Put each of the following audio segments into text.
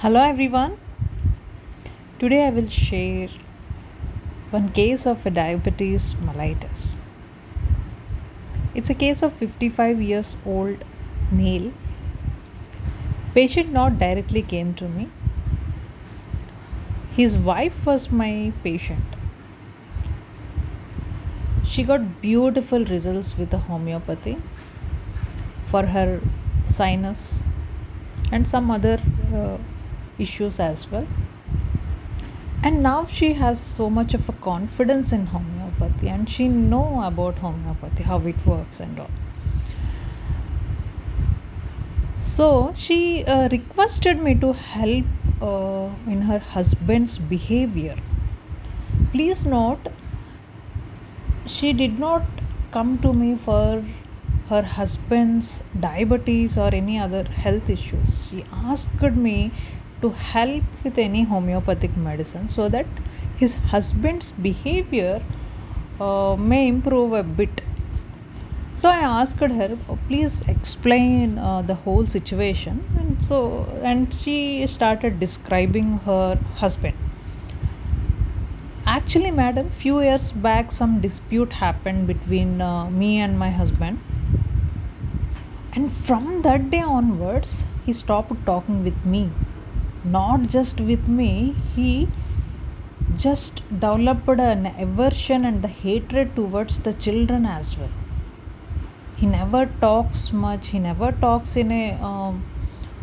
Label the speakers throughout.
Speaker 1: Hello everyone. Today I will share one case of a diabetes mellitus. It's a case of 55 years old male. Patient not directly came to me. His wife was my patient. She got beautiful results with the homeopathy for her sinus and some other uh, issues as well. And now she has so much of a confidence in homeopathy and she know about homeopathy how it works and all. So she uh, requested me to help uh, in her husband's behavior. Please note she did not come to me for her husband's diabetes or any other health issues. She asked me to help with any homeopathic medicine so that his husband's behavior uh, may improve a bit. So i asked her oh, please explain uh, the whole situation. And so and she started describing her husband. Actually madam few years back some dispute happened between uh, me and my husband. And from that day onwards he stopped talking with me not just with me, he just developed an aversion and the hatred towards the children as well. He never talks much, he never talks in a, um,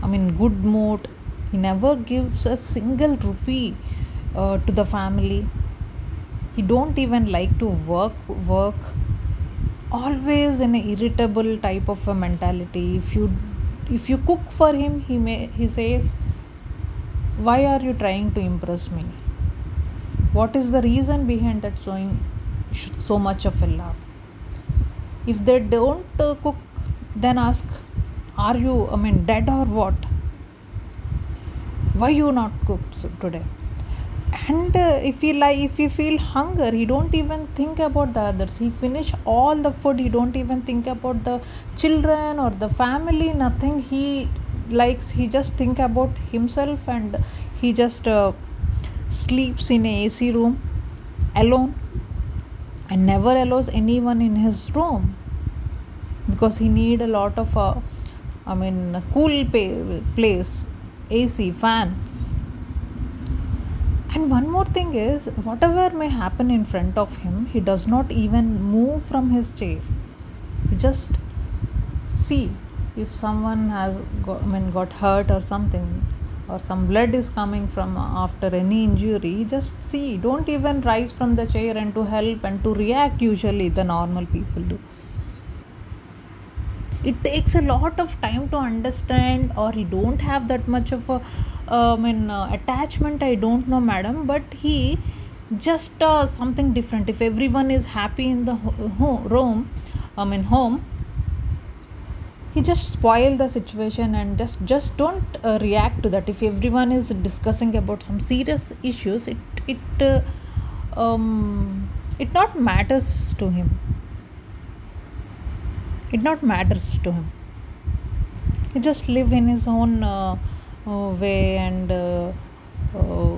Speaker 1: I mean, good mood. He never gives a single rupee uh, to the family. He don't even like to work work always in a irritable type of a mentality if you if you cook for him he may he says why are you trying to impress me? What is the reason behind that showing so much of a love? If they don't uh, cook then ask are you i mean dead or what? Why you not cooked today? And uh, if he like if you feel hunger he don't even think about the others. He finish all the food he don't even think about the children or the family nothing. He likes he just think about himself and he just uh, sleeps in a ac room alone and never allows anyone in his room because he need a lot of uh, i mean cool pay, place ac fan. And one more thing is whatever may happen in front of him he does not even move from his chair. He just see if someone has got, I mean, got hurt or something or some blood is coming from after any injury just see. Don't even rise from the chair and to help and to react usually the normal people do. It takes a lot of time to understand or he don't have that much of a mean, uh, attachment i don't know madam but he just uh, something different. If everyone is happy in the ho- room i mean home he just spoil the situation and just just don't uh, react to that. If everyone is discussing about some serious issues it it uh, um, it not matters to him. It not matters to him. He just live in his own uh, uh way and uh, uh,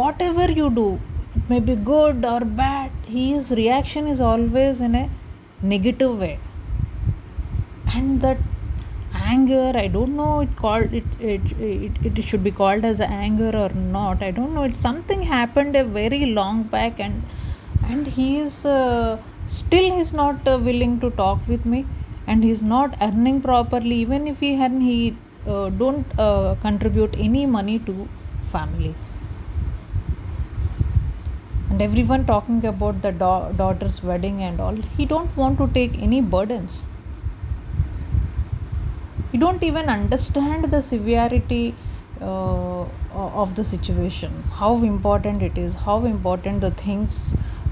Speaker 1: whatever you do it may be good or bad his reaction is always in a negative way and that anger i don't know it called it it, it, it should be called as anger or not. I don't know it something happened a very long back and and he is uh, still he's not uh, willing to talk with me. And he's not earning properly even if he had he uh, don't uh, contribute any money to family. And everyone talking about the da- daughter's wedding and all he don't want to take any burdens you don't even understand the severity uh, of the situation. How important it is how important the things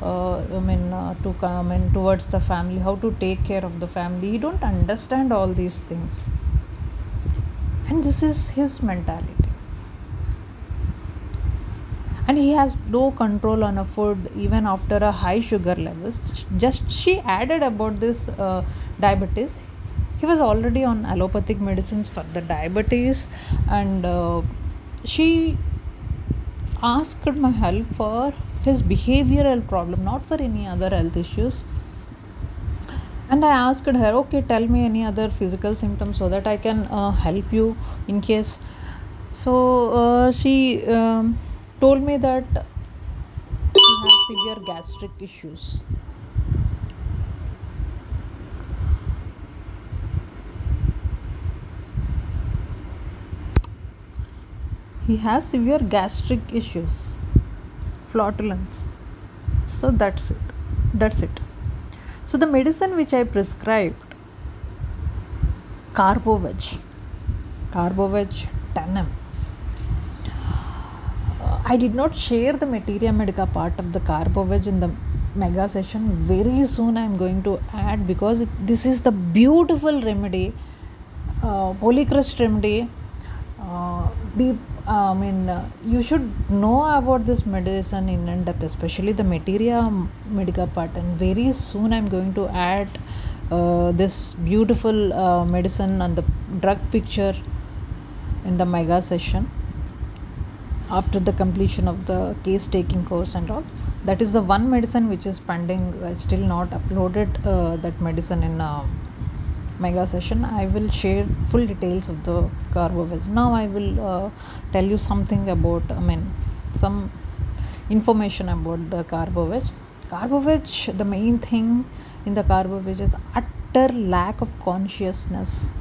Speaker 1: uh, i mean uh, to come in towards the family how to take care of the family. You don't understand all these things. And this is his mentality. And he has no control on a food even after a high sugar levels. Just she added about this uh, diabetes he was already on allopathic medicines for the diabetes and uh, she asked my help for his behavioral problem, not for any other health issues. And I asked her, okay, tell me any other physical symptoms so that I can uh, help you in case. So uh, she um, told me that he has severe gastric issues. He has severe gastric issues, flatulence. So that's it. That's it. So the medicine which I prescribed, Carboveg, Carboveg 10 uh, I did not share the materia medica part of the Carboveg in the mega session. Very soon I am going to add because it, this is the beautiful remedy, uh, polycrest remedy, uh, I mean, uh, you should know about this medicine in depth, especially the materia medica part. And very soon, I'm going to add uh, this beautiful uh, medicine and the drug picture in the mega session after the completion of the case taking course and all. That is the one medicine which is pending, uh, still not uploaded uh, that medicine in mega session i will share full details of the carboveg now i will uh, tell you something about i mean some information about the carboveg carboveg the main thing in the carboveg is utter lack of consciousness.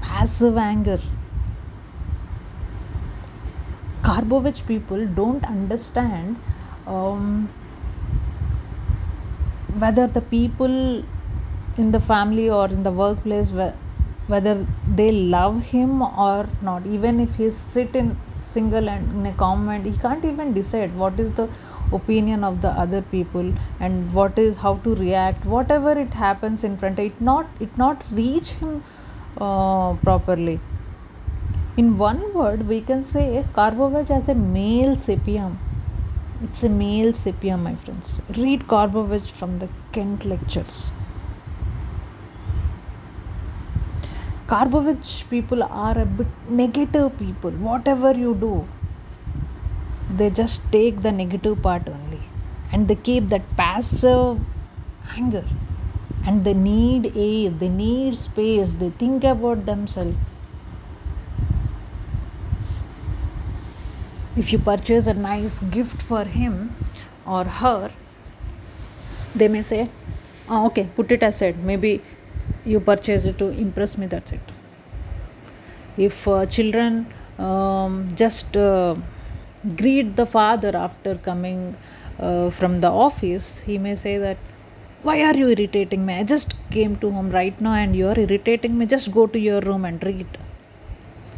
Speaker 1: Passive anger. Carboveg people don't understand um, whether the people in the family or in the workplace whether they love him or not. Even if he sit in single and in a comment he can't even decide what is the opinion of the other people and what is how to react. Whatever it happens in front it not it not reach him uh, properly. In one word we can say carboveg as a male sapium it's a male sapium my friends. Read carboveg from the kent lectures Carboveg people are a bit negative people. Whatever you do, they just take the negative part only and they keep that passive anger and they need air, they need space, they think about themselves. If you purchase a nice gift for him or her, they may say, oh, okay, put it aside. Maybe you purchase it to impress me that's it. If uh, children um, just uh, greet the father after coming uh, from the office he may say that why are you irritating me? I just came to home right now and you are irritating me. Just go to your room and read.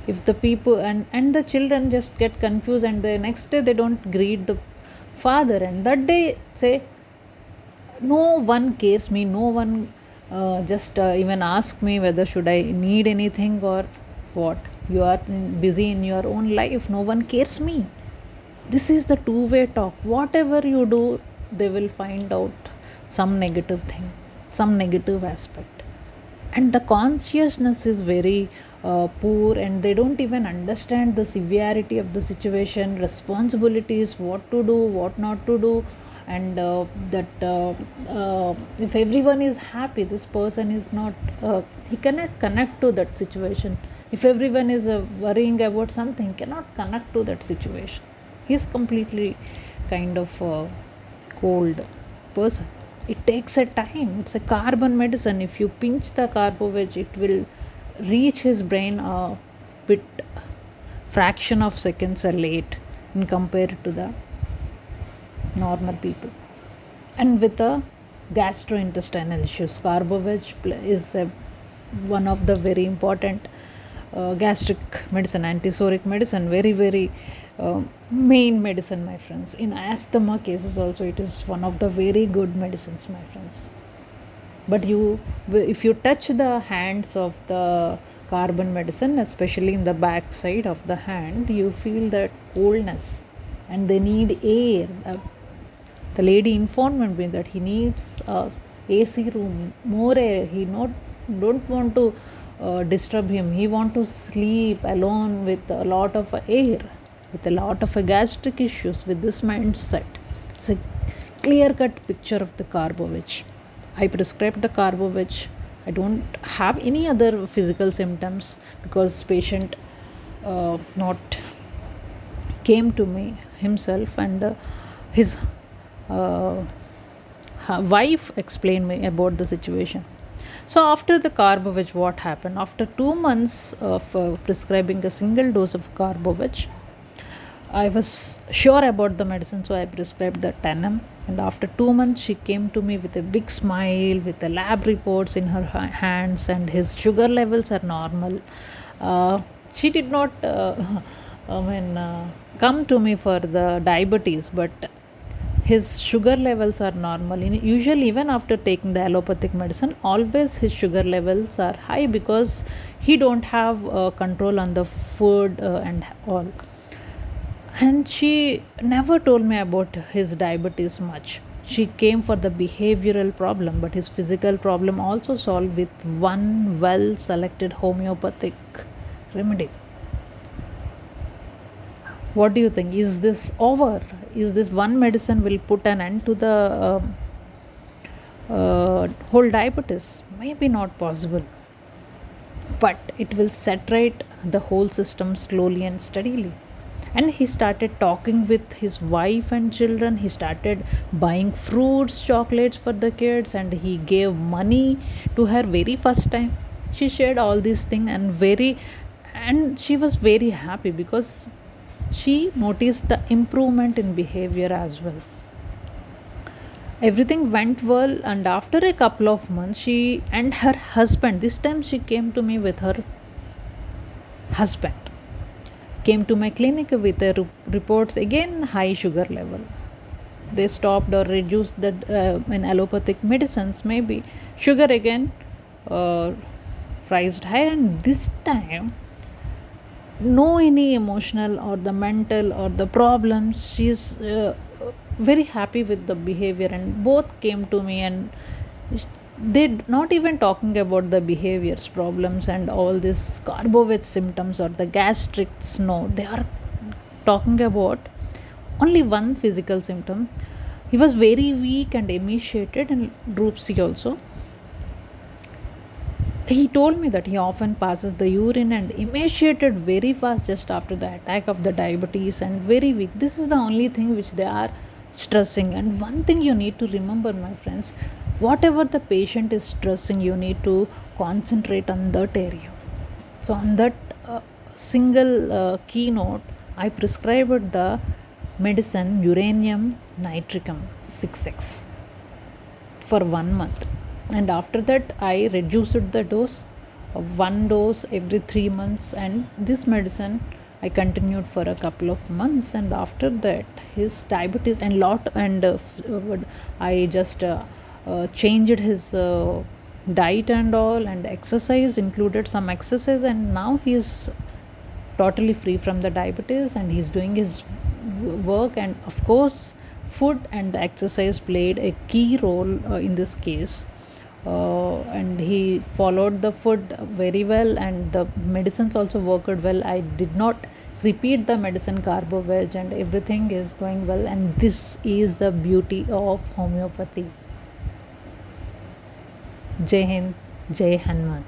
Speaker 1: If the people and and the children just get confused and the next day they don't greet the father and that day say no one cares me no one uh, just uh, even ask me whether should i need anything or what. You are busy in your own life. No one cares me. This is the two way talk. Whatever you do they will find out some negative thing some negative aspect. And the consciousness is very uh, poor and they don't even understand the severity of the situation responsibilities what to do what not to do and uh, that uh, uh, if everyone is happy this person is not uh, he cannot connect to that situation. If everyone is uh, worrying about something cannot connect to that situation. He is completely kind of cold person. It takes a time. It's a carbon medicine. If you pinch the carboveg it will reach his brain a bit fraction of seconds late in compared to the normal people. And with the gastrointestinal issues, carboveg is a, one of the very important uh, gastric medicine, antipsoric medicine, very, very uh, main medicine, my friends. In asthma cases, also, it is one of the very good medicines, my friends. But you, if you touch the hands of the carbon medicine, especially in the back side of the hand, you feel that coldness and they need air. Uh, the lady informed me that he needs a AC room, more air. He not don't want to uh, disturb him. He want to sleep alone with a lot of air with a lot of gastric issues with this mindset. It's a clear cut picture of the carboveg i prescribed the carboveg i don't have any other physical symptoms because patient uh, not came to me himself and uh, his uh, wife explained me about the situation. So after the carboveg what happened? After 2 months of uh, prescribing a single dose of carboveg i was sure about the medicine so i prescribed the 10m and after 2 months she came to me with a big smile with the lab reports in her hands and his sugar levels are normal. Uh, she did not uh, I mean, uh, come to me for the diabetes, but his sugar levels are normal. usually, even after taking the allopathic medicine, always his sugar levels are high because he don't have uh, control on the food uh, and all. And she never told me about his diabetes much. She came for the behavioral problem, but his physical problem also solved with one well selected homeopathic remedy what do you think? Is this over? Is this one medicine will put an end to the uh, uh, whole diabetes? Maybe not possible. But it will saturate the whole system slowly and steadily. And he started talking with his wife and children. He started buying fruits chocolates for the kids and he gave money to her very first time. She shared all these things and very and she was very happy because she noticed the improvement in behavior as well. Everything went well and after a couple of months she and her husband this time she came to me with her husband came to my clinic with the reports again high sugar level. They stopped or reduced the uh, in allopathic medicines maybe sugar again uh, rised higher and this time no any emotional or the mental or the problems. She's uh, very happy with the behavior and both came to me and they not even talking about the behaviors problems and all this carboveg symptoms or the gastrics no they are talking about only one physical symptom. He was very weak and emaciated and droopsy also he told me that he often passes the urine and emaciated very fast just after the attack of the diabetes and very weak. This is the only thing which they are stressing. And one thing you need to remember, my friends, whatever the patient is stressing, you need to concentrate on that area. So, on that uh, single uh, keynote, I prescribed the medicine uranium nitricum 6x for one month and after that i reduced the dose of one dose every 3 months. And this medicine i continued for a couple of months. And after that his diabetes and lot and uh, uh i just uh, uh, changed his uh, diet and all. And exercise included some exercise. And now he is totally free from the diabetes. And he's doing his work. And of course food and the exercise played a key role uh, in this case uh, and he followed the food very well and the medicines also worked well. I did not repeat the medicine carboveg and everything is going well. And this is the beauty of homeopathy. Jai hind jai hanuman